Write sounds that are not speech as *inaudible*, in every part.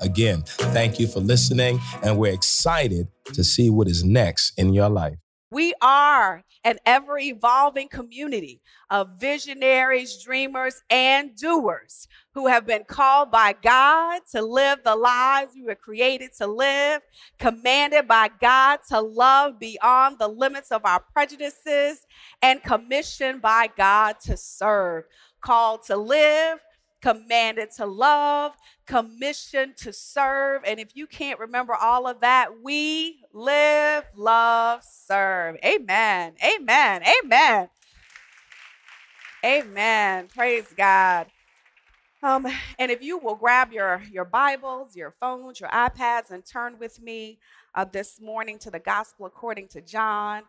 Again, thank you for listening, and we're excited to see what is next in your life. We are an ever evolving community of visionaries, dreamers, and doers who have been called by God to live the lives we were created to live, commanded by God to love beyond the limits of our prejudices, and commissioned by God to serve. Called to live, commanded to love, commissioned to serve. And if you can't remember all of that, we live, love, serve. Amen. Amen. Amen. Amen. Praise God. Um, and if you will grab your, your Bibles, your phones, your iPads, and turn with me uh, this morning to the Gospel according to John.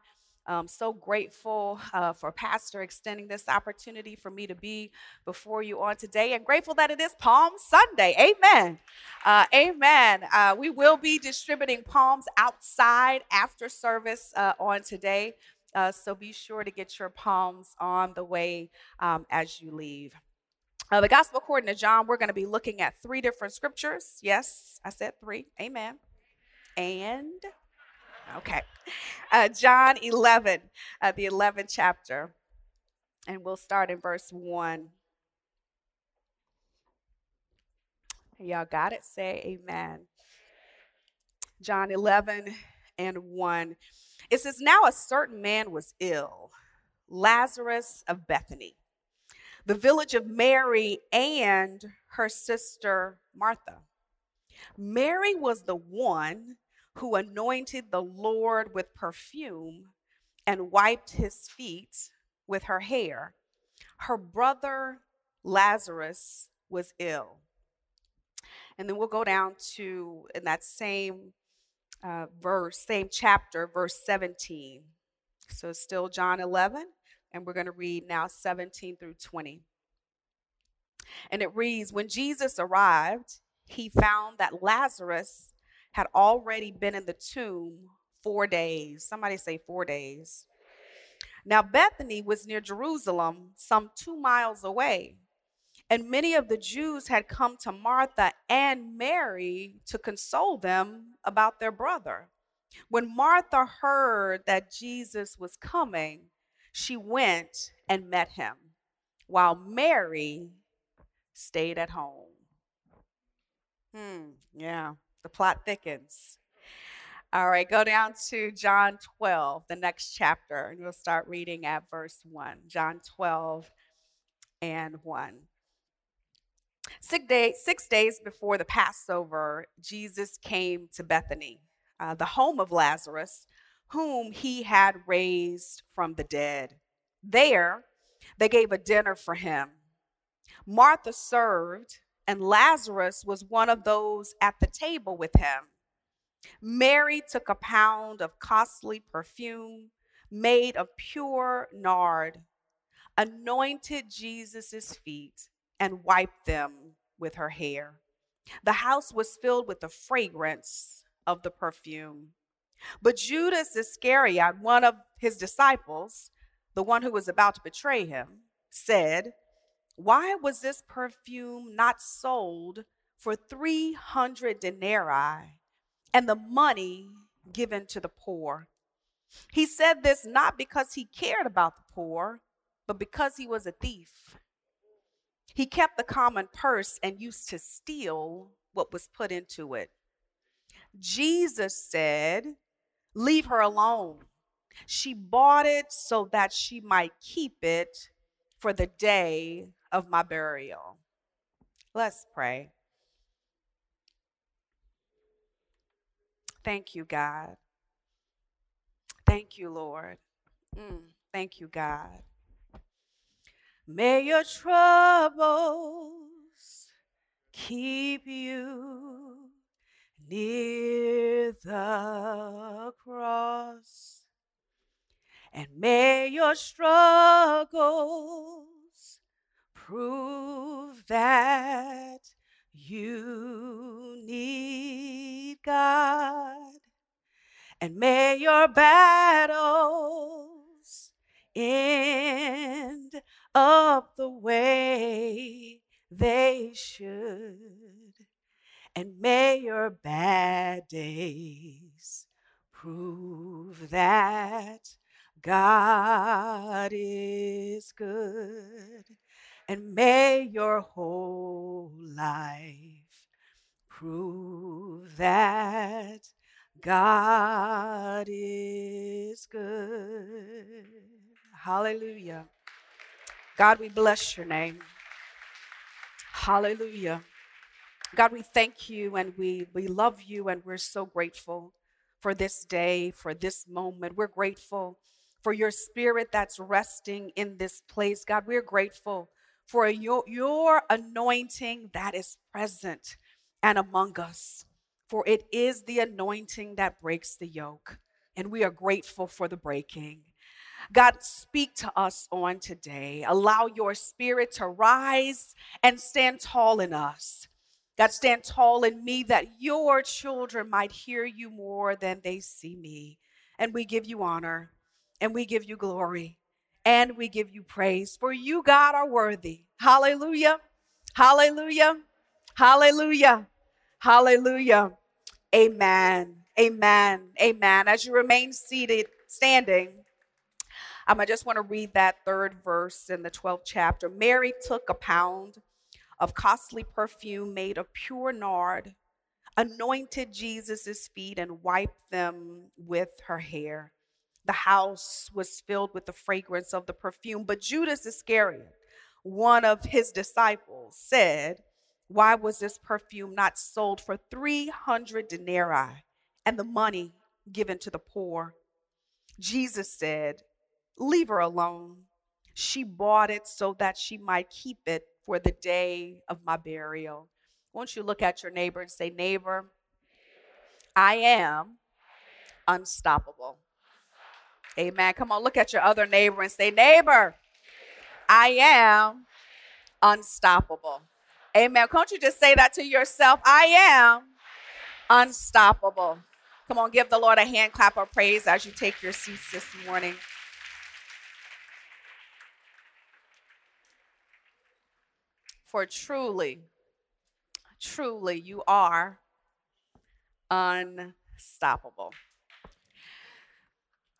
I'm so grateful uh, for Pastor extending this opportunity for me to be before you on today, and grateful that it is Palm Sunday. Amen. Uh, amen. Uh, we will be distributing palms outside after service uh, on today, uh, so be sure to get your palms on the way um, as you leave. Uh, the Gospel according to John, we're going to be looking at three different scriptures. Yes, I said three. Amen. And Okay. Uh, John 11, uh, the 11th chapter. And we'll start in verse 1. Y'all got it? Say amen. John 11 and 1. It says, Now a certain man was ill, Lazarus of Bethany, the village of Mary and her sister Martha. Mary was the one who anointed the Lord with perfume and wiped his feet with her hair. Her brother Lazarus was ill. And then we'll go down to, in that same uh, verse, same chapter, verse 17. So still John 11, and we're going to read now 17 through 20. And it reads When Jesus arrived, he found that Lazarus had already been in the tomb four days. Somebody say four days. Now, Bethany was near Jerusalem, some two miles away. And many of the Jews had come to Martha and Mary to console them about their brother. When Martha heard that Jesus was coming, she went and met him, while Mary stayed at home. Hmm, yeah the plot thickens. All right, go down to John 12, the next chapter, and we'll start reading at verse 1. John 12 and 1. Six, day, six days before the Passover, Jesus came to Bethany, uh, the home of Lazarus, whom he had raised from the dead. There, they gave a dinner for him. Martha served and Lazarus was one of those at the table with him. Mary took a pound of costly perfume made of pure nard, anointed Jesus' feet, and wiped them with her hair. The house was filled with the fragrance of the perfume. But Judas Iscariot, one of his disciples, the one who was about to betray him, said, why was this perfume not sold for 300 denarii and the money given to the poor? He said this not because he cared about the poor, but because he was a thief. He kept the common purse and used to steal what was put into it. Jesus said, Leave her alone. She bought it so that she might keep it for the day of my burial. Let's pray. Thank you, God. Thank you, Lord. Mm, thank you, God. May your troubles keep you near the cross. And may your struggles prove that you need God. And may your battles end up the way they should. And may your bad days prove that God is good. And may your whole life prove that God is good. Hallelujah. God, we bless your name. Hallelujah. God, we thank you and we, we love you and we're so grateful for this day, for this moment. We're grateful for your spirit that's resting in this place. God, we're grateful for your, your anointing that is present and among us. For it is the anointing that breaks the yoke, and we are grateful for the breaking. God, speak to us on today. Allow your spirit to rise and stand tall in us. God, stand tall in me that your children might hear you more than they see me. And we give you honor and we give you glory and we give you praise. For you, God, are worthy. Hallelujah. Hallelujah. Hallelujah. Hallelujah. Amen. Amen. Amen. As you remain seated, standing, um, I just want to read that third verse in the 12th chapter. Mary took a pound of costly perfume made of pure nard, anointed Jesus' feet, and wiped them with her hair. The house was filled with the fragrance of the perfume. But Judas Iscariot, one of his disciples, said, Why was this perfume not sold for 300 denarii and the money given to the poor? Jesus said, Leave her alone. She bought it so that she might keep it for the day of my burial. Won't you look at your neighbor and say, Neighbor, I am unstoppable. Amen. Come on, look at your other neighbor and say, Neighbor, I am unstoppable. Amen. Can't you just say that to yourself? I am unstoppable. Come on, give the Lord a hand clap of praise as you take your seats this morning. For truly, truly, you are unstoppable.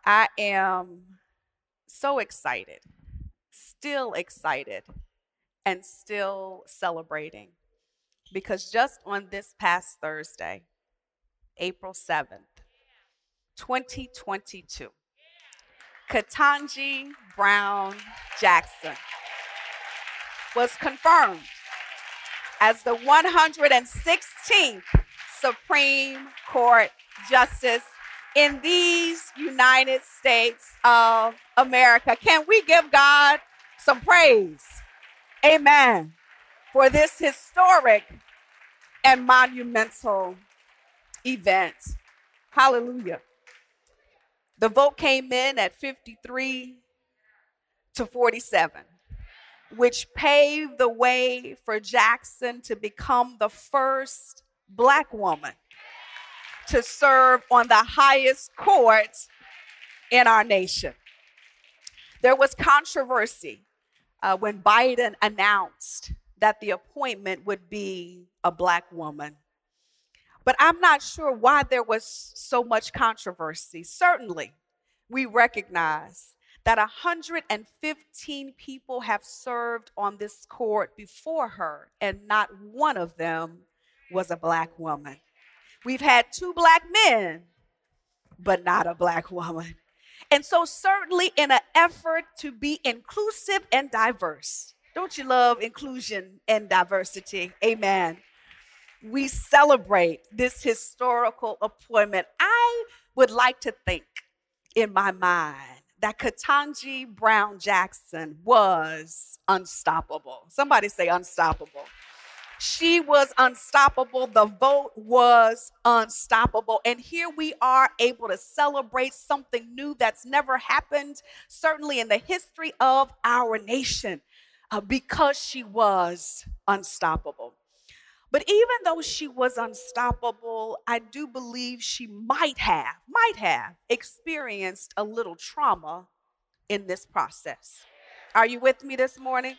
I am so excited, still excited, and still celebrating because just on this past Thursday, April 7th, 2022, Ketanji Brown Jackson was confirmed as the 116th Supreme Court Justice in these United States of America. Can we give God some praise? Amen. For this historic and monumental event. Hallelujah. The vote came in at 53 to 47 which paved the way for Jackson to become the first black woman to serve on the highest court in our nation. There was controversy uh, when Biden announced that the appointment would be a black woman. But I'm not sure why there was so much controversy. Certainly, we recognize that 115 people have served on this court before her, and not one of them was a black woman. We've had two black men, but not a black woman. And so, certainly, in an effort to be inclusive and diverse, don't you love inclusion and diversity? Amen. We celebrate this historical appointment. I would like to think in my mind that Ketanji Brown Jackson was unstoppable. Somebody say unstoppable. She was unstoppable. The vote was unstoppable. And here we are able to celebrate something new that's never happened, certainly in the history of our nation, uh, because she was unstoppable. But even though she was unstoppable, I do believe she might have, might have experienced a little trauma in this process. Are you with me this morning?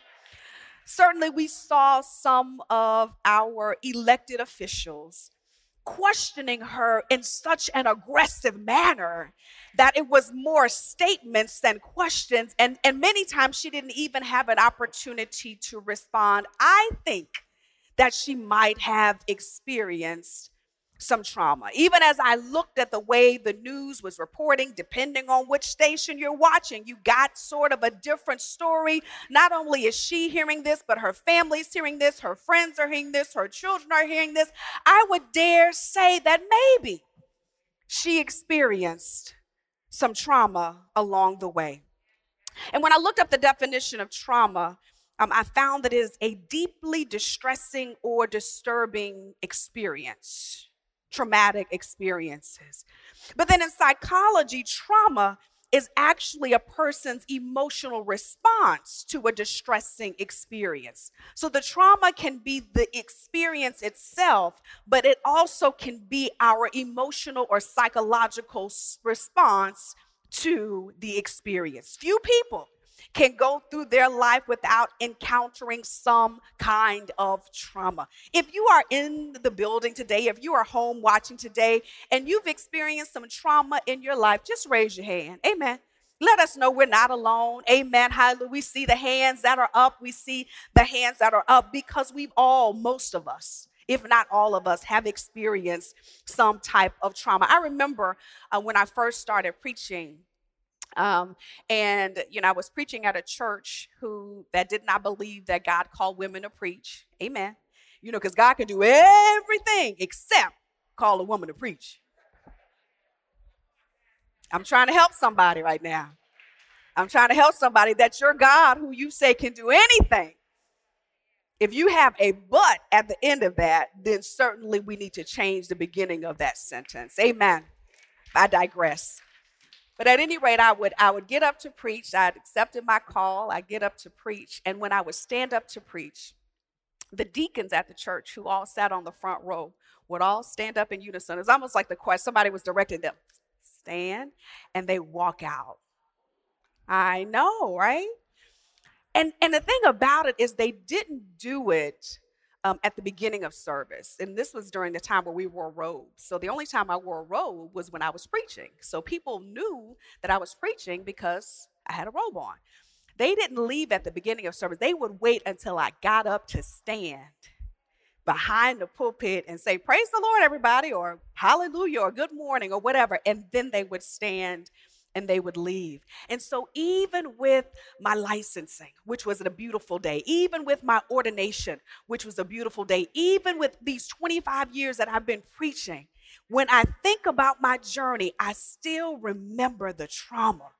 Certainly, we saw some of our elected officials questioning her in such an aggressive manner that it was more statements than questions. And, and many times she didn't even have an opportunity to respond. I think that she might have experienced some trauma. Even as I looked at the way the news was reporting, depending on which station you're watching, you got sort of a different story. Not only is she hearing this, but her family's hearing this, her friends are hearing this, her children are hearing this. I would dare say that maybe she experienced some trauma along the way. And when I looked up the definition of trauma, um, I found that it is a deeply distressing or disturbing experience traumatic experiences. But then in psychology, trauma is actually a person's emotional response to a distressing experience. So the trauma can be the experience itself, but it also can be our emotional or psychological response to the experience. Few people can go through their life without encountering some kind of trauma. If you are in the building today, if you are home watching today, and you've experienced some trauma in your life, just raise your hand. Amen. Let us know we're not alone. Amen. Hallelujah. We see the hands that are up. We see the hands that are up because we've all, most of us, if not all of us, have experienced some type of trauma. I remember uh, when I first started preaching um, and you know, I was preaching at a church who that did not believe that God called women to preach. Amen. You know, because God can do everything except call a woman to preach. I'm trying to help somebody right now. I'm trying to help somebody that your God, who you say can do anything, if you have a but at the end of that, then certainly we need to change the beginning of that sentence. Amen. I digress. But at any rate, I would I would get up to preach. I'd accepted my call. I get up to preach, and when I would stand up to preach, the deacons at the church, who all sat on the front row, would all stand up in unison. It's almost like the question somebody was directing them, stand, and they walk out. I know, right? And and the thing about it is they didn't do it um, at the beginning of service. And this was during the time where we wore robes. So the only time I wore a robe was when I was preaching. So people knew that I was preaching because I had a robe on. They didn't leave at the beginning of service, they would wait until I got up to stand behind the pulpit and say, Praise the Lord, everybody, or Hallelujah, or Good morning, or whatever. And then they would stand and they would leave. And so, even with my licensing, which was a beautiful day, even with my ordination, which was a beautiful day, even with these 25 years that I've been preaching, when I think about my journey, I still remember the trauma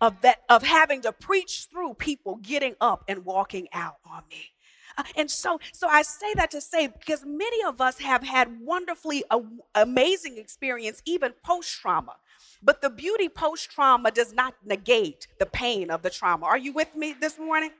of that of having to preach through people getting up and walking out on me. Uh, and so, so I say that to say because many of us have had wonderfully uh, amazing experience even post trauma. But the beauty post trauma does not negate the pain of the trauma. Are you with me this morning?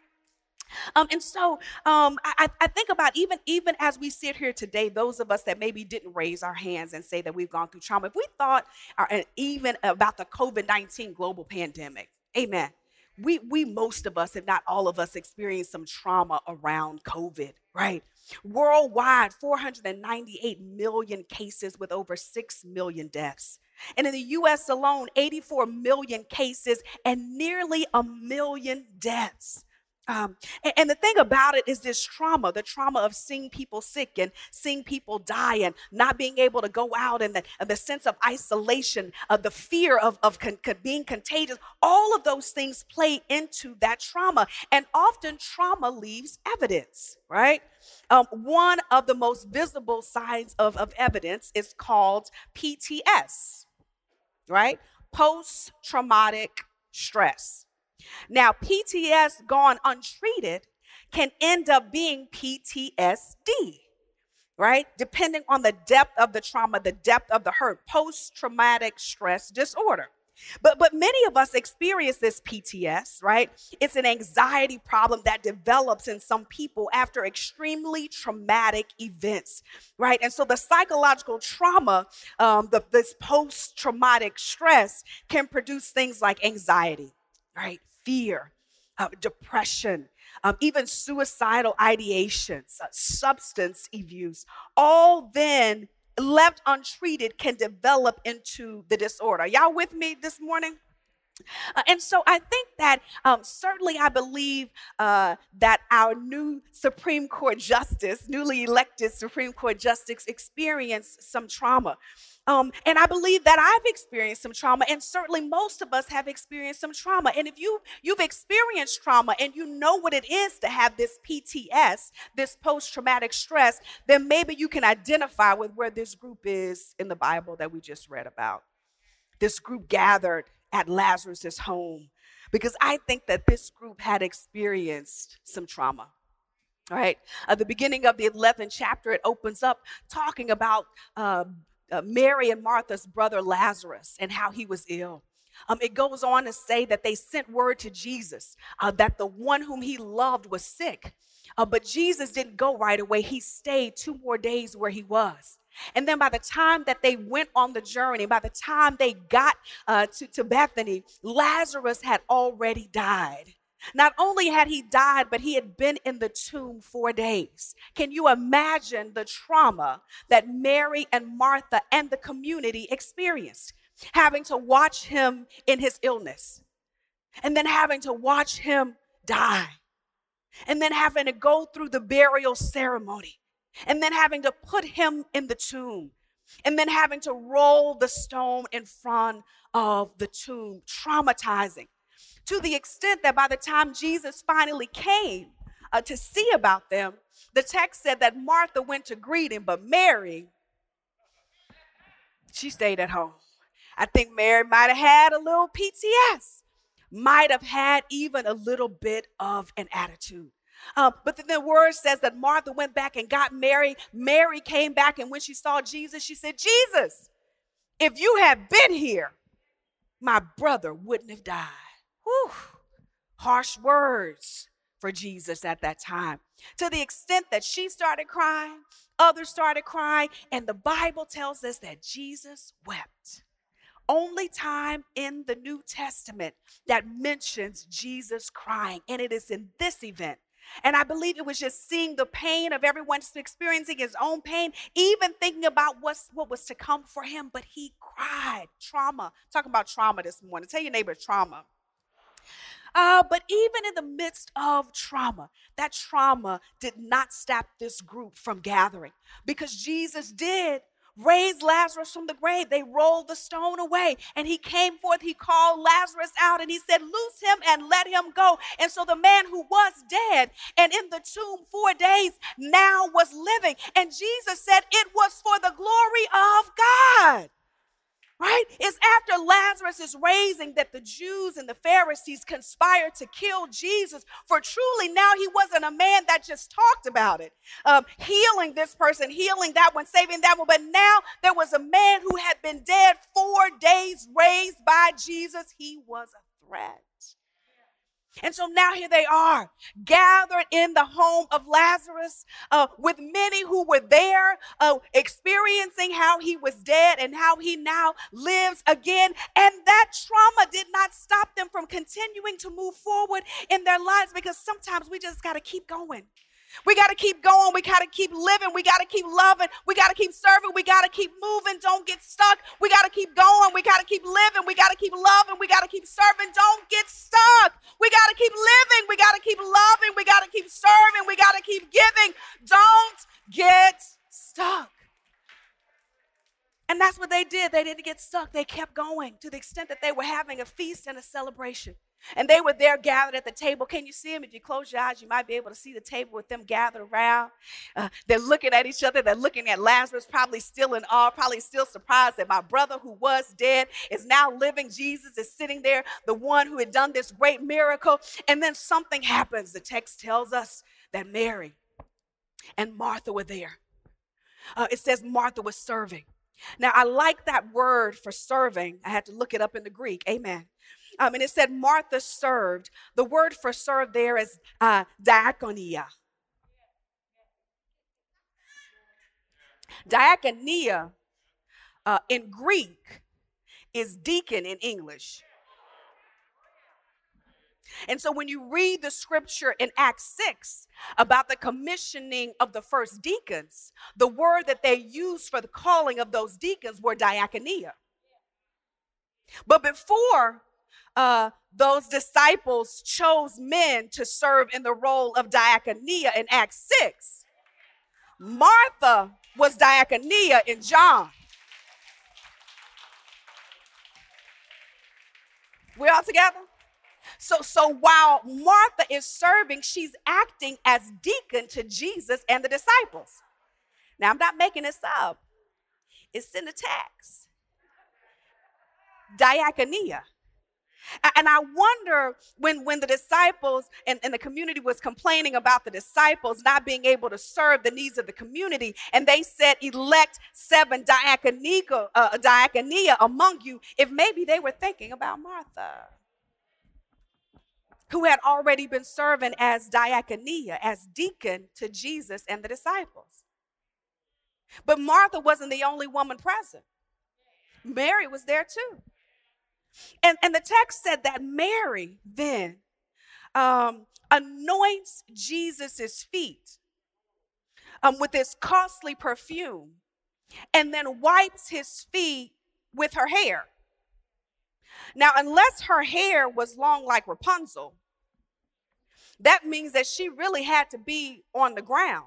Um, and so um, I, I, think about even even as we sit here today, those of us that maybe didn't raise our hands and say that we've gone through trauma, if we thought uh, even about the COVID 19 global pandemic, amen. We, we, most of us, if not all of us, experienced some trauma around COVID, right? Worldwide, 498 million cases with over 6 million deaths. And in the US alone, 84 million cases and nearly a million deaths. Um, and, and, the thing about it is this trauma the trauma of seeing people sick and seeing people die and not being able to go out and the, and the sense of isolation, of the fear of, of con- con- being contagious. All of those things play into that trauma. And often trauma leaves evidence, right? Um, one of the most visible signs of, of evidence is called PTS right? Post traumatic stress. Now, PTS gone untreated can end up being PTSD right? Depending on the depth of the trauma, the depth of the hurt, post traumatic stress disorder. But but many of us experience this PTS, right? It's an anxiety problem that develops in some people after extremely traumatic events, right? And so the psychological trauma, um, the, this post-traumatic stress, can produce things like anxiety, right? Fear, uh, depression, um, even suicidal ideations, uh, substance abuse, all then left untreated can develop into the disorder. Y'all with me this morning? Uh, and so I think that um, certainly I believe uh, that our new Supreme Court justice, newly elected Supreme Court justice, experienced some trauma. Um, and I believe that I've experienced some trauma, and certainly most of us have experienced some trauma. And if you you've experienced trauma and you know what it is to have this PTS, this post-traumatic stress, then maybe you can identify with where this group is in the Bible that we just read about. This group gathered at Lazarus's home because I think that this group had experienced some trauma. All right. At the beginning of the 11th chapter, it opens up talking about uh, uh, Mary and Martha's brother Lazarus and how he was ill. Um, it goes on to say that they sent word to Jesus uh, that the one whom he loved was sick. Uh, but Jesus didn't go right away. He stayed two more days where he was. And then by the time that they went on the journey, by the time they got uh, to, to Bethany, Lazarus had already died. Not only had he died, but he had been in the tomb four days. Can you imagine the trauma that Mary and Martha and the community experienced? Having to watch him in his illness, and then having to watch him die, and then having to go through the burial ceremony, and then having to put him in the tomb, and then having to roll the stone in front of the tomb, traumatizing to the extent that by the time Jesus finally came uh, to see about them, the text said that Martha went to greet him, but Mary, she stayed at home. I think Mary might have had a little PTS, might have had even a little bit of an attitude. Um, but then the word says that Martha went back and got Mary. Mary came back, and when she saw Jesus, she said, Jesus, if you had been here, my brother wouldn't have died. Whew, harsh words for Jesus at that time. To the extent that she started crying, others started crying, and the Bible tells us that Jesus wept. Only time in the New Testament that mentions Jesus crying, and it is in this event and I believe it was just seeing the pain of everyone experiencing his own pain, even thinking about what's, what was to come for him. But he cried. Trauma. Talking about trauma this morning. Tell your neighbor trauma. Uh, but even in the midst of trauma, that trauma did not stop this group from gathering because Jesus did raise Lazarus from the grave. They rolled the stone away and he came forth. He called Lazarus out and he said, Loose him and let him go. And so the man who was dead and in the tomb four days now was living. And Jesus said, It was for the glory of God right? It's after Lazarus is raising that the Jews and the Pharisees conspired to kill Jesus. For truly now he wasn't a man that just talked about it, um, healing this person, healing that one, saving that one. But now there was a man who had been dead four days, raised by Jesus. He was a threat. And so now here they are, gathered in the home of Lazarus uh, with many who were there, uh, experiencing how he was dead and how he now lives again. And that trauma did not stop them from continuing to move forward in their lives because sometimes we just got to keep going. We got to keep going. We got to keep living. We got to keep loving. We got to keep serving. We got to keep moving. Don't get stuck. We got to keep going. We got to keep living. We got to keep loving. We got to keep serving. Don't get stuck. We got to keep living. We got to keep loving. We got to keep serving. We got to keep giving. Don't get stuck. And that's what they did. They didn't get stuck. They kept going to the extent that they were having a feast and a celebration. And they were there gathered at the table. Can you see them? If you close your eyes, you might be able to see the table with them gathered around. Uh, they're looking at each other. They're looking at Lazarus, probably still in awe, probably still surprised that my brother who was dead is now living. Jesus is sitting there, the one who had done this great miracle. And then something happens. The text tells us that Mary and Martha were there. Uh, it says Martha was serving. Now, I like that word for serving. I had to look it up in the Greek. Amen. Um, and it said Martha served. The word for serve there is uh, diakonia. Diakonia uh, in Greek is deacon in English. And so when you read the scripture in Acts 6 about the commissioning of the first deacons, the word that they used for the calling of those deacons were diakonia. But before uh, those disciples chose men to serve in the role of diakonia in Acts 6, Martha was diakonia in John. We all together? So, so while Martha is serving, she's acting as deacon to Jesus and the disciples. Now, I'm not making this up, it's in the text. Diakonia. And I wonder when, when the disciples and, and the community was complaining about the disciples not being able to serve the needs of the community, and they said, elect seven diakonia, uh, diakonia among you, if maybe they were thinking about Martha who had already been serving as diakonia, as deacon to Jesus and the disciples. But Martha wasn't the only woman present, Mary was there too. And, and the text said that Mary then um, anoints Jesus' feet um, with this costly perfume and then wipes his feet with her hair. Now, unless her hair was long like Rapunzel, that means that she really had to be on the ground.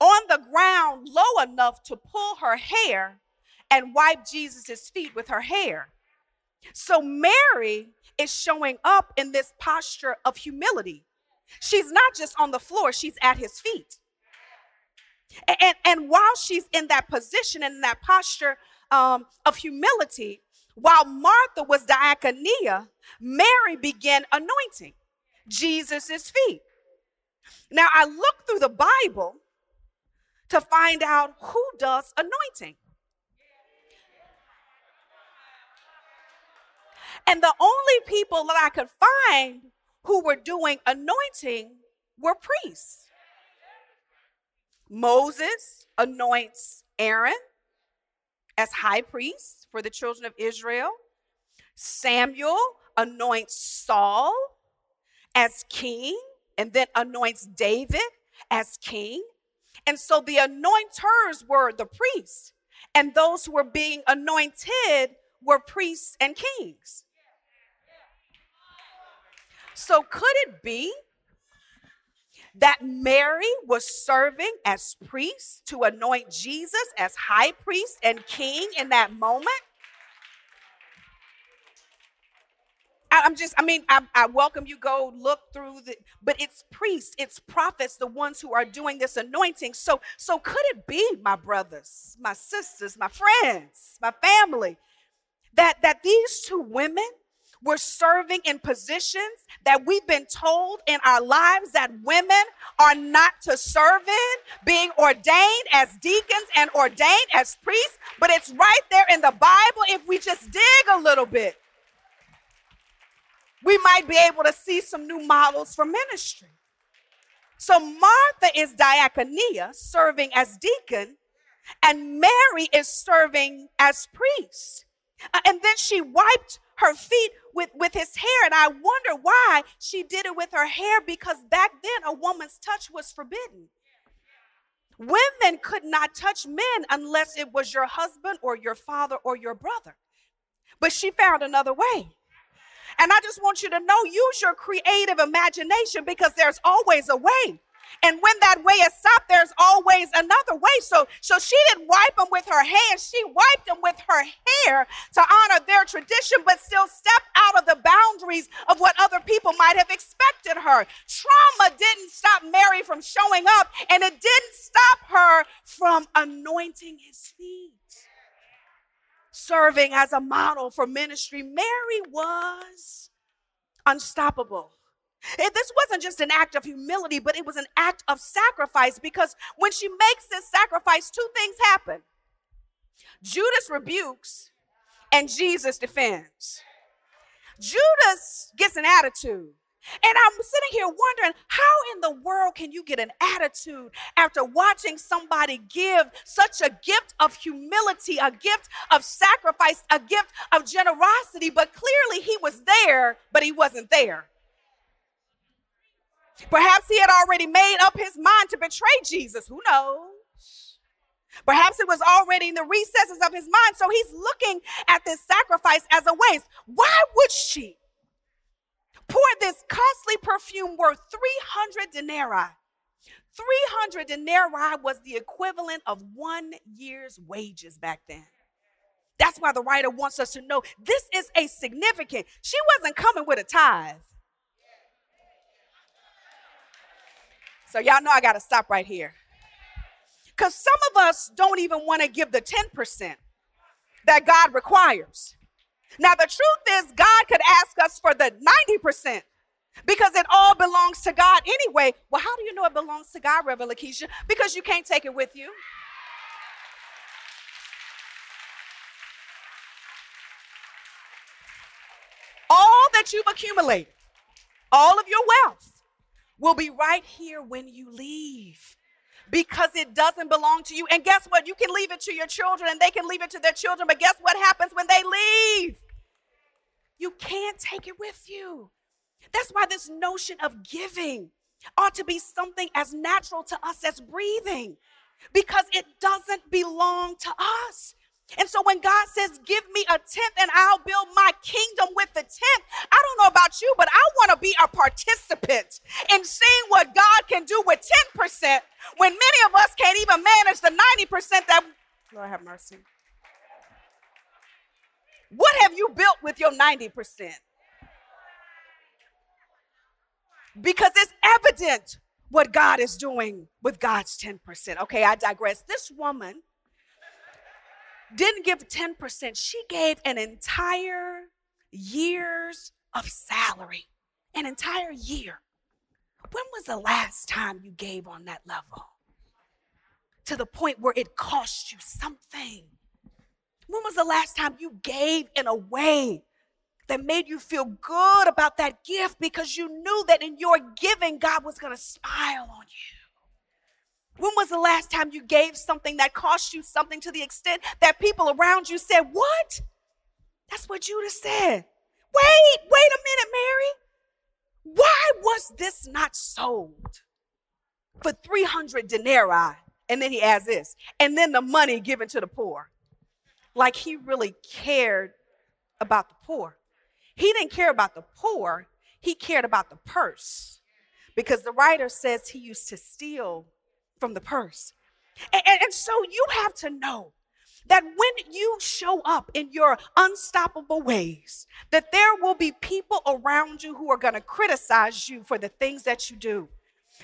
On the ground, low enough to pull her hair and wipe Jesus' feet with her hair. So Mary is showing up in this posture of humility. She's not just on the floor, she's at his feet. And, and, while she's in that position and in that posture um, of humility, while Martha was diakonia, Mary began anointing. Jesus' feet. Now, I looked through the Bible to find out who does anointing. And the only people that I could find who were doing anointing were priests. Moses anoints Aaron as high priest for the children of Israel. Samuel anoints Saul as king and then anoints David as king. And so the anointers were the priests, and those who were being anointed were priests and kings. So could it be that Mary was serving as priest to anoint Jesus as high priest and king in that moment? I, am just, I mean, I, I, welcome you go look through the, but it's priests, it's prophets, the ones who are doing this anointing. So, so could it be, my brothers, my sisters, my friends, my family, that that these two women were serving in positions that we've been told in our lives that women are not to serve in, being ordained as deacons and ordained as priests, but it's right there in the Bible if we just dig a little bit we might be able to see some new models for ministry. So Martha is diakonia, serving as deacon, and Mary is serving as priest. Uh, and then she wiped her feet with, with his hair. And I wonder why she did it with her hair because back then a woman's touch was forbidden. Women could not touch men unless it was your husband or your father or your brother. But she found another way. And I just want you to know use your creative imagination because there's always a way. And when that way is stopped, there's always another way. So, so she didn't wipe them with her hands. She wiped them with her hair to honor their tradition, but still step out of the boundaries of what other people might have expected her. Trauma didn't stop Mary from showing up, and it didn't stop her from anointing his feet serving as a model for ministry, Mary was unstoppable. This wasn't just an act of humility, but it was an act of sacrifice because when she makes this sacrifice, two things happen Judas rebukes and Jesus defends. Judas gets an attitude. And I'm sitting here wondering how in the world can you get an attitude after watching somebody give such a gift of humility, a gift of sacrifice, a gift of generosity, but clearly he was there, but he wasn't there. Perhaps he had already made up his mind to betray Jesus. Who knows? Perhaps it was already in the recesses of his mind. So he's looking at this sacrifice as a waste. Why would she pour this costly perfume worth 300 denarii? 300 denarii was the equivalent of one year's wages back then. That's why the writer wants us to know this is a significant. She wasn't coming with a tithe. So, y'all know I got to stop right here. Because some of us don't even want to give the 10% that God requires. Now, the truth is, God could ask us for the 90% because it all belongs to God anyway. Well, how do you know it belongs to God, Reverend Lakeisha? Because you can't take it with you. All that you've accumulated, all of your wealth, will be right here when you leave because it doesn't belong to you. And guess what? You can leave it to your children and they can leave it to their children, but guess what happens when they leave? You can't take it with you. That's why this notion of giving ought to be something as natural to us as breathing because it doesn't belong to us. And so when God says, Give me a tenth and I'll build my kingdom with the tenth, I don't know about you, but I want to be a participant in seeing what God can do with 10% when many of us can't even manage the 90% that, Lord have mercy. What have you built with your 90%? Because it's evident what God is doing with God's 10%. Okay, I digress. This woman didn't give 10%, she gave an entire year's of salary. An entire year. When was the last time you gave on that level? To the point where it cost you something. When was the last time you gave in a way that made you feel good about that gift because you knew that in your giving, God was going to smile on you? When was the last time you gave something that cost you something to the extent that people around you said, What? That's what Judas said. Wait, wait a minute, Mary. Why was this not sold for 300 denarii? And then he adds this, and then the money given to the poor. Like he really cared about the poor. He didn't care about the poor, he cared about the purse. Because the writer says he used to steal from the purse. And, and, and so you have to know that when you show up in your unstoppable ways, that there will be people around you who are going to criticize you for the things that you do.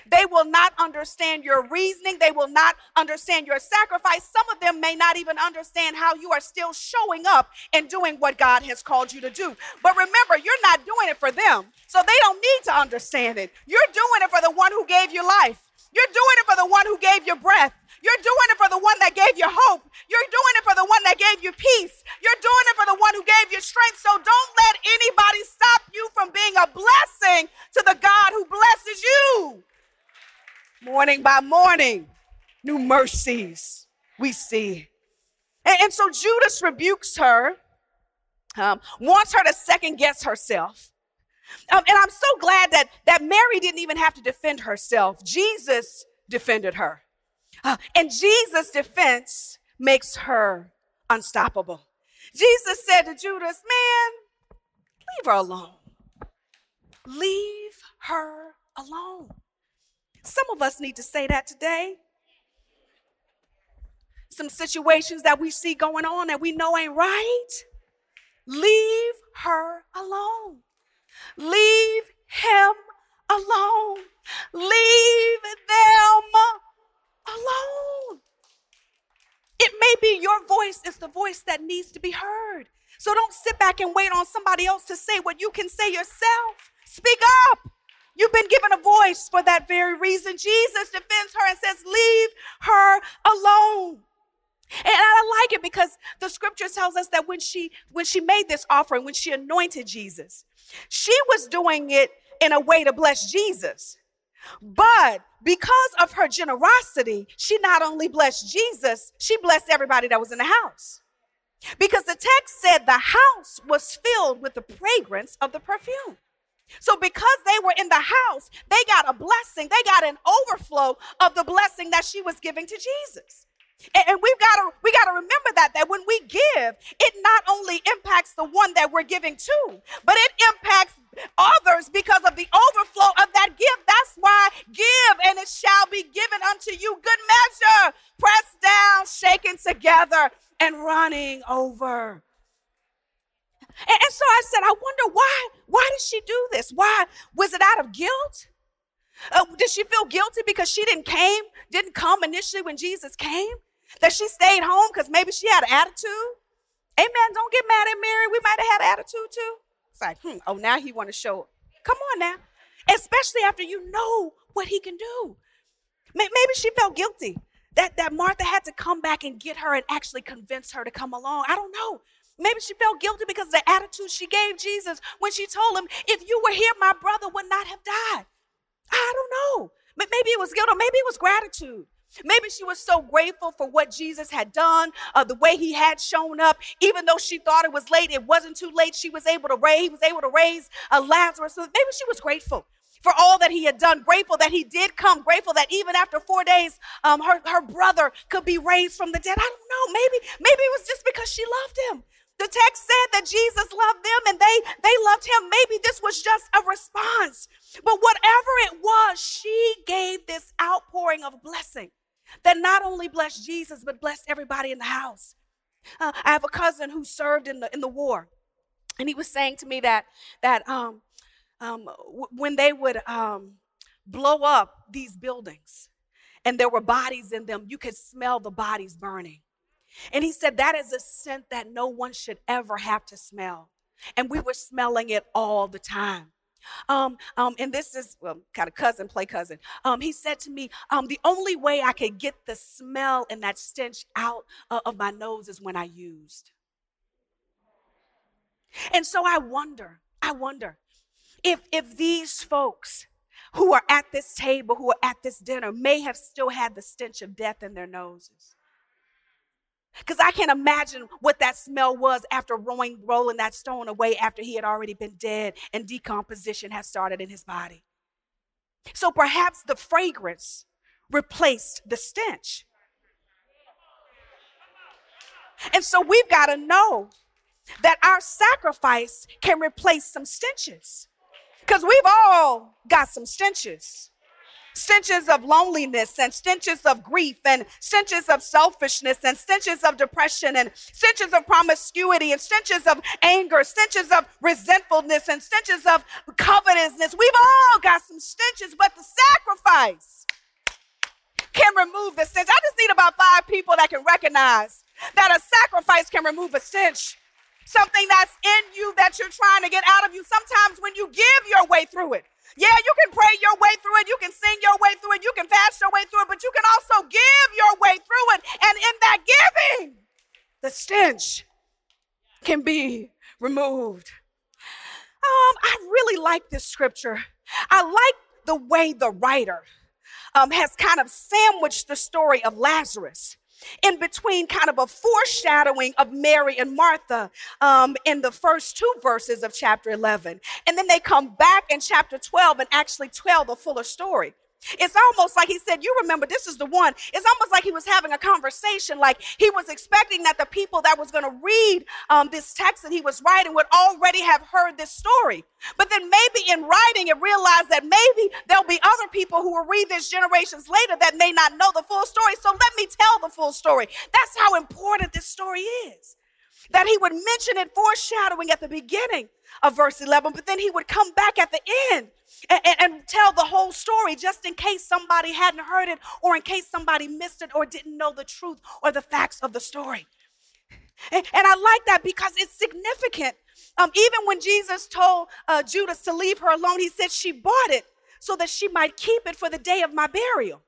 They will not understand your reasoning. They will not understand your sacrifice. Some of them may not even understand how you are still showing up and doing what God has called you to do. But remember, you're not doing it for them, so they don't need to understand it. You're doing it for the one who gave you life. You're doing it for the one who gave you breath. You're doing it for the one that gave you hope. You're doing it for the one that gave you peace. You're doing it for the one who gave you strength. So don't let anybody stop you from being a blessing to the God who blesses you. Morning by morning, new mercies we see. And, and so Judas rebukes her, um, wants her to second guess herself. Um, and I'm so glad that, that Mary didn't even have to defend herself. Jesus defended her. Uh, and Jesus' defense makes her unstoppable. Jesus said to Judas, Man, leave her alone. Leave her alone. Some of us need to say that today. Some situations that we see going on that we know ain't right. Leave her alone. Leave him alone. Leave them alone. It may be your voice is the voice that needs to be heard. So don't sit back and wait on somebody else to say what you can say yourself. Speak up. You've been given a voice for that very reason. Jesus defends her and says, Leave her alone. And I like it because the scripture tells us that when she when she made this offering, when she anointed Jesus, she was doing it in a way to bless Jesus. But because of her generosity, she not only blessed Jesus, she blessed everybody that was in the house. Because the text said the house was filled with the fragrance of the perfume. So because they were in the house, they got a blessing. They got an overflow of the blessing that she was giving to Jesus. And we've got to we got to remember that that when we give, it not only impacts the one that we're giving to, but it impacts others because of the overflow of that gift. That's why give and it shall be given unto you good measure, pressed down, shaken together and running over. And, and so I said, I wonder why why did she do this? Why was it out of guilt? Uh, did she feel guilty because she didn't came, didn't come initially when Jesus came? That she stayed home because maybe she had an attitude? Amen. Don't get mad at Mary. We might have had an attitude too. It's like, hmm, oh, now he want to show. Come on now. Especially after you know what he can do. Maybe she felt guilty that, that Martha had to come back and get her and actually convince her to come along. I don't know. Maybe she felt guilty because of the attitude she gave Jesus when she told him, If you were here, my brother would not have died. I don't know. But Maybe it was guilt or maybe it was gratitude. Maybe she was so grateful for what Jesus had done, uh, the way he had shown up. Even though she thought it was late, it wasn't too late. She was able to raise, he was able to raise uh, Lazarus. Maybe she was grateful for all that he had done, grateful that he did come, grateful that even after four days, um, her, her brother could be raised from the dead. I don't know. Maybe, maybe it was just because she loved him. The text said that Jesus loved them and they, they loved him. Maybe this was just a response. But whatever it was, she gave this outpouring of blessing that not only blessed Jesus, but blessed everybody in the house. Uh, I have a cousin who served in the, in the war. And he was saying to me that, that um, um, w- when they would um, blow up these buildings and there were bodies in them, you could smell the bodies burning. And he said that is a scent that no one should ever have to smell. And we were smelling it all the time. Um, um, and this is well, kind of cousin, play cousin. Um, he said to me, um, the only way I could get the smell and that stench out uh, of my nose is when I used. And so I wonder, I wonder if if these folks who are at this table, who are at this dinner, may have still had the stench of death in their noses. Because I can't imagine what that smell was after rolling, rolling that stone away after he had already been dead and decomposition had started in his body. So perhaps the fragrance replaced the stench. And so we've got to know that our sacrifice can replace some stenches. Because we've all got some stenches stenches of loneliness and stenches of grief and stenches of selfishness and stenches of depression and stenches of promiscuity and stenches of anger, stenches of resentfulness and stenches of covetousness. We've all got some stenches, but the sacrifice can remove the stench. I just need about five people that can recognize that a sacrifice can remove a stench. Something that's in you that you're trying to get out of you. Sometimes when you give your way through it, yeah, you can pray your way through it. You can sing your way through it. You can fast your way through it, but you can also give your way through it. And in that giving, the stench can be removed. Um, I really like this scripture. I like the way the writer um, has kind of sandwiched the story of Lazarus in between kind of a foreshadowing of Mary and Martha um, in the first two verses of chapter 11. And then they come back in chapter 12 and actually tell the fuller story. It's almost like he said, You remember, this is the one. It's almost like he was having a conversation, like he was expecting that the people that was going to read um, this text that he was writing would already have heard this story. But then maybe in writing, it realized that maybe there'll be other people who will read this generations later that may not know the full story. So let me tell the full story. That's how important this story is that he would mention it foreshadowing at the beginning of verse 11, but then he would come back at the end and, and, and, tell the whole story just in case somebody hadn't heard it or in case somebody missed it or didn't know the truth or the facts of the story. And, and I like that because it's significant. Um, even when Jesus told uh, Judas to leave her alone, he said she bought it so that she might keep it for the day of my burial.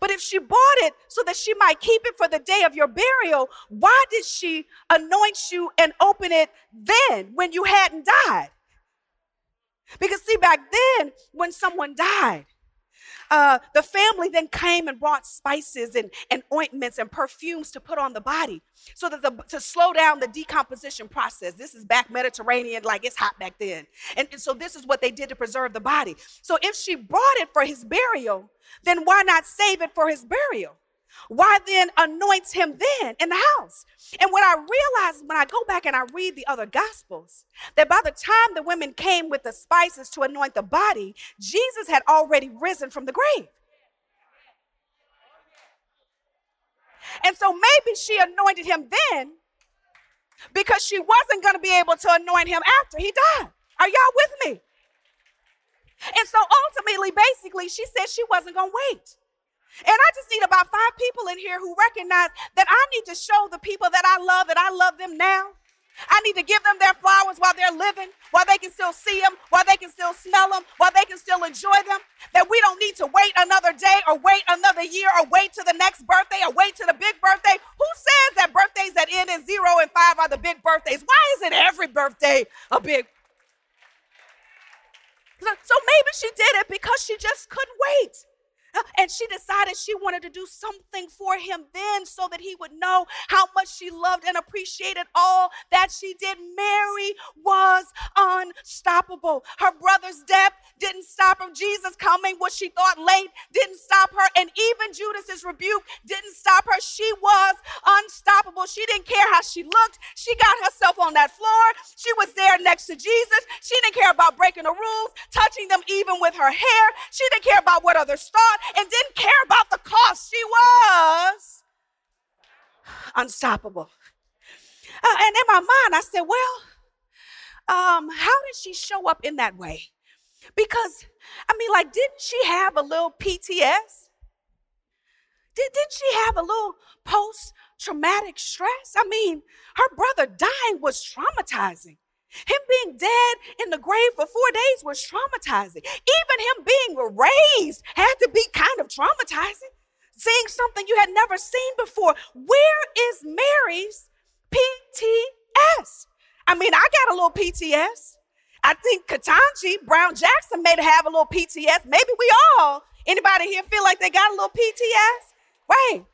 But if she bought it so that she might keep it for the day of your burial, why did she anoint you and open it then when you hadn't died? Because, see, back then, when someone died, uh, the family then came and brought spices and, and ointments and perfumes to put on the body so that the, to slow down the decomposition process. This is back Mediterranean, like it's hot back then. And, and so this is what they did to preserve the body. So if she brought it for his burial, then why not save it for his burial? Why then anoints him then in the house? And what I realized when I go back and I read the other gospels, that by the time the women came with the spices to anoint the body, Jesus had already risen from the grave. And so maybe she anointed him then because she wasn't going to be able to anoint him after he died. Are y'all with me? And so ultimately, basically, she said she wasn't going to wait. And I just need about five people in here who recognize that I need to show the people that I love that I love them now. I need to give them their flowers while they're living, while they can still see them, while they can still smell them, while they can still enjoy them. That we don't need to wait another day or wait another year or wait to the next birthday or wait to the big birthday. Who says that birthdays that end in zero and five are the big birthdays? Why isn't every birthday a big? So maybe she did it because she just couldn't wait. *laughs* And she decided she wanted to do something for him then so that he would know how much she loved and appreciated all that she did. Mary was unstoppable. Her brother's death didn't stop her. Jesus coming, what she thought late, didn't stop her. And even Judas's rebuke didn't stop her. She was unstoppable. She didn't care how she looked. She got herself on that floor. She was there next to Jesus. She didn't care about breaking the rules, touching them even with her hair. She didn't care about what others thought and didn't care about the cost. She was unstoppable. Uh, and in my mind, I said, well, um, how did she show up in that way? Because, I mean, like, didn't she have a little PTS? Did, didn't she have a little post traumatic stress? I mean, her brother dying was traumatizing. Him being dead in the grave for four days was traumatizing. Even him being raised had to be kind of traumatizing. Seeing something you had never seen before. Where is Mary's PTS? I mean, I got a little PTS. I think Ketanji Brown Jackson may have a little PTS. Maybe we all. Anybody here feel like they got a little PTS? Right.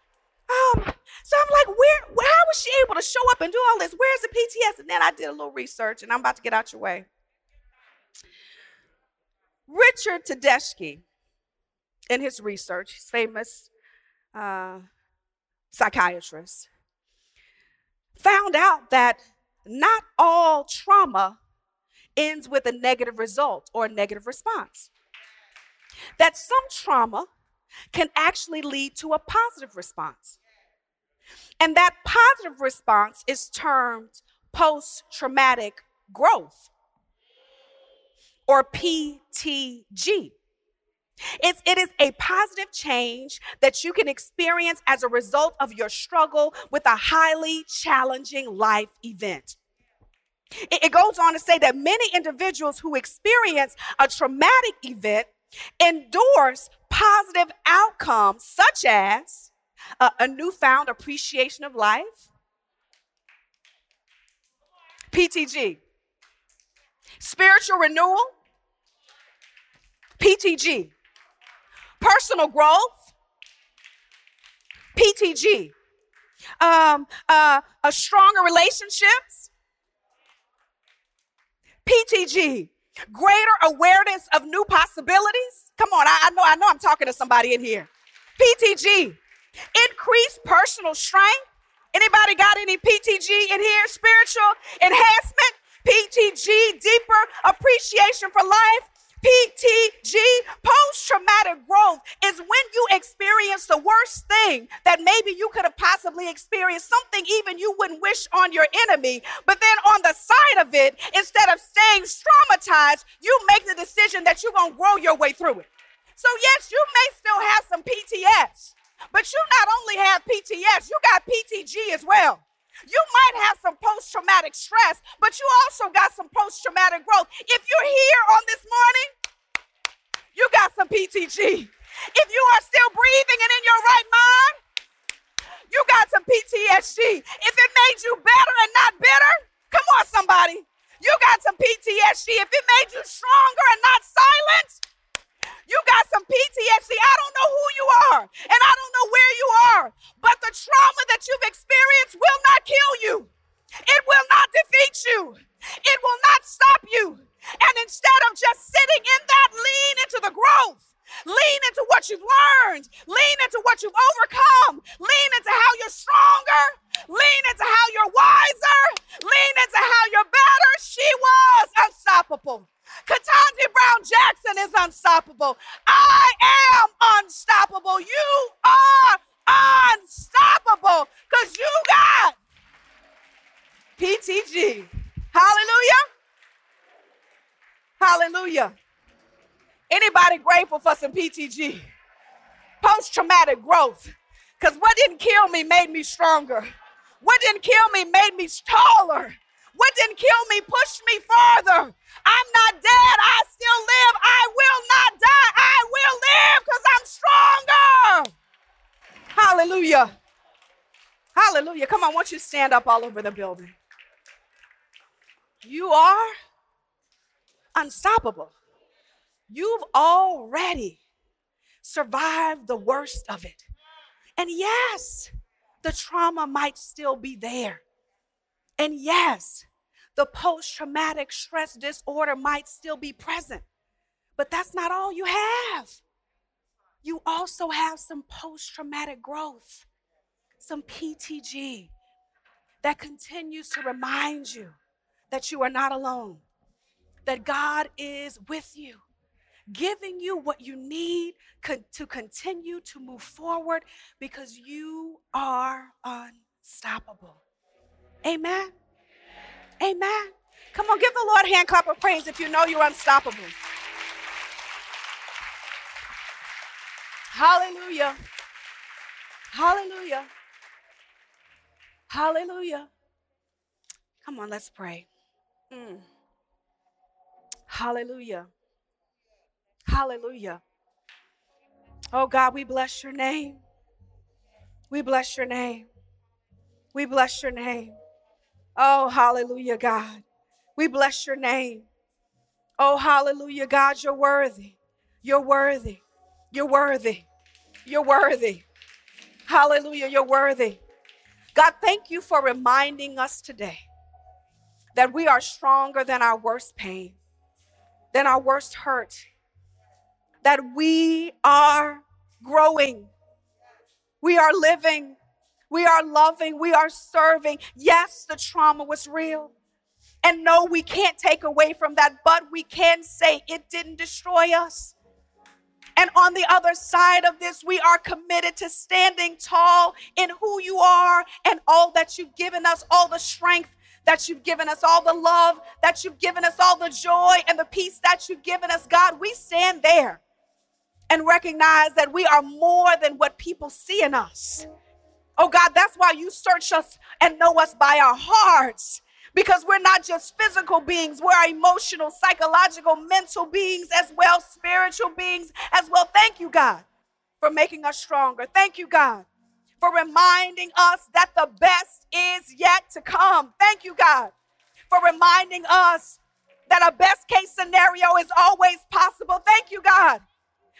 Um, so I'm like, where, how was she able to show up and do all this? Where's the PTS? And then I did a little research and I'm about to get out your way. Richard Tedeschi, in his research, he's famous uh, psychiatrist, found out that not all trauma ends with a negative result or a negative response. That some trauma can actually lead to a positive response. And that positive response is termed post traumatic growth or PTG. It's, it is a positive change that you can experience as a result of your struggle with a highly challenging life event. It, it goes on to say that many individuals who experience a traumatic event endorse positive outcomes such as a, a newfound appreciation of life. PTG. Spiritual renewal. PTG. Personal growth. PTG. Um, uh, a stronger relationships. PTG. Greater awareness of new possibilities. Come on, I, I know, I know I'm talking to somebody in here. PTG. Increase personal strength. Anybody got any PTG in here? Spiritual enhancement, PTG, deeper appreciation for life. PTG, post traumatic growth, is when you experience the worst thing that maybe you could have possibly experienced, something even you wouldn't wish on your enemy. But then on the side of it, instead of staying traumatized, you make the decision that you're going to grow your way through it. So, yes, you may still have some PTS. But you not only have PTS, you got PTG as well. You might have some post traumatic stress, but you also got some post traumatic growth. If you're here on this morning, you got some PTG. If you are still breathing and in your right mind, you got some PTSD. If it made you better and not bitter, come on, somebody. You got some PTSD. If it made you stronger and not silent, you got some PTSD. I don't know who you are and I don't know where you are, but the trauma that you've experienced will not kill you. It will not defeat you. It will not stop you. And instead of just sitting in that, lean into the growth. Lean into what you've learned. Lean into what you've overcome. Lean into how you're stronger. Lean into how you're wiser. Lean into how you're better. She was unstoppable. Ketanji Brown Jackson is unstoppable. I am unstoppable. You are unstoppable because you got PTG. Hallelujah. Hallelujah. Anybody grateful for some PTG? Post traumatic growth. Because what didn't kill me made me stronger. What didn't kill me made me taller. What didn't kill me pushed me farther. I'm not dead. I still live. I will not die. I will live because I'm stronger. Hallelujah. Hallelujah. Come on, won't you stand up all over the building? You are unstoppable. You've already survived the worst of it. And yes, the trauma might still be there. And yes, the post traumatic stress disorder might still be present. But that's not all you have. You also have some post traumatic growth, some PTG that continues to remind you that you are not alone, that God is with you, giving you what you need to continue to move forward because you are unstoppable. Amen. Amen. Come on, give the Lord a hand clap of praise if you know you're unstoppable. Hallelujah. Hallelujah. Hallelujah. Come on, let's pray. Mm. Hallelujah. Hallelujah. Oh God, we bless your name. We bless your name. We bless your name. Oh, hallelujah, God. We bless your name. Oh, hallelujah, God, you're worthy. You're worthy. You're worthy. You're worthy. Hallelujah, you're worthy. God, thank you for reminding us today that we are stronger than our worst pain, than our worst hurt, that we are growing, we are living, we are loving, we are serving. Yes, the trauma was real. And no, we can't take away from that, but we can say it didn't destroy us. And on the other side of this, we are committed to standing tall in who you are and all that you've given us, all the strength that you've given us, all the love that you've given us, all the joy and the peace that you've given us. God, we stand there and recognize that we are more than what people see in us. Oh God, that's why you search us and know us by our hearts. Because we're not just physical beings, we're emotional, psychological, mental beings as well, spiritual beings as well. Thank you, God, for making us stronger. Thank you, God, for reminding us that the best is yet to come. Thank you, God, for reminding us that a best case scenario is always possible. Thank you, God,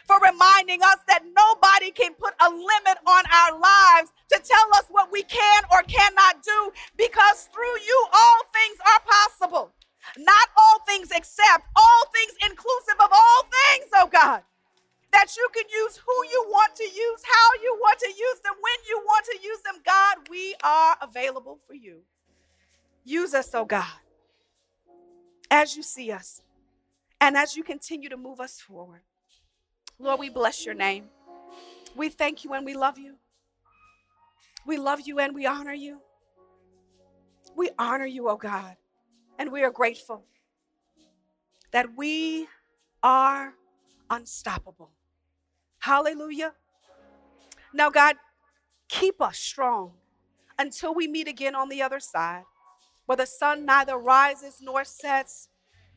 for reminding us that nobody can put a limit on our lives to tell us what we can or cannot do because through you all things are possible. Not all things except all things inclusive of all things, oh God that you can use who you want to use, how you want to use them, when you want to use them. God, we are available for you. Use us, oh God, as you see us and as you continue to move us forward. Lord, we bless your name. We thank you and we love you. We love you and we honor you. We honor you, oh God, and we are grateful that we are unstoppable. Hallelujah. Now, God, keep us strong until we meet again on the other side, where the sun neither rises nor sets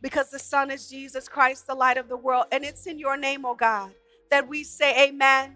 because the Son is Jesus Christ, the light of the world. And it's in your name, oh God, that we say amen,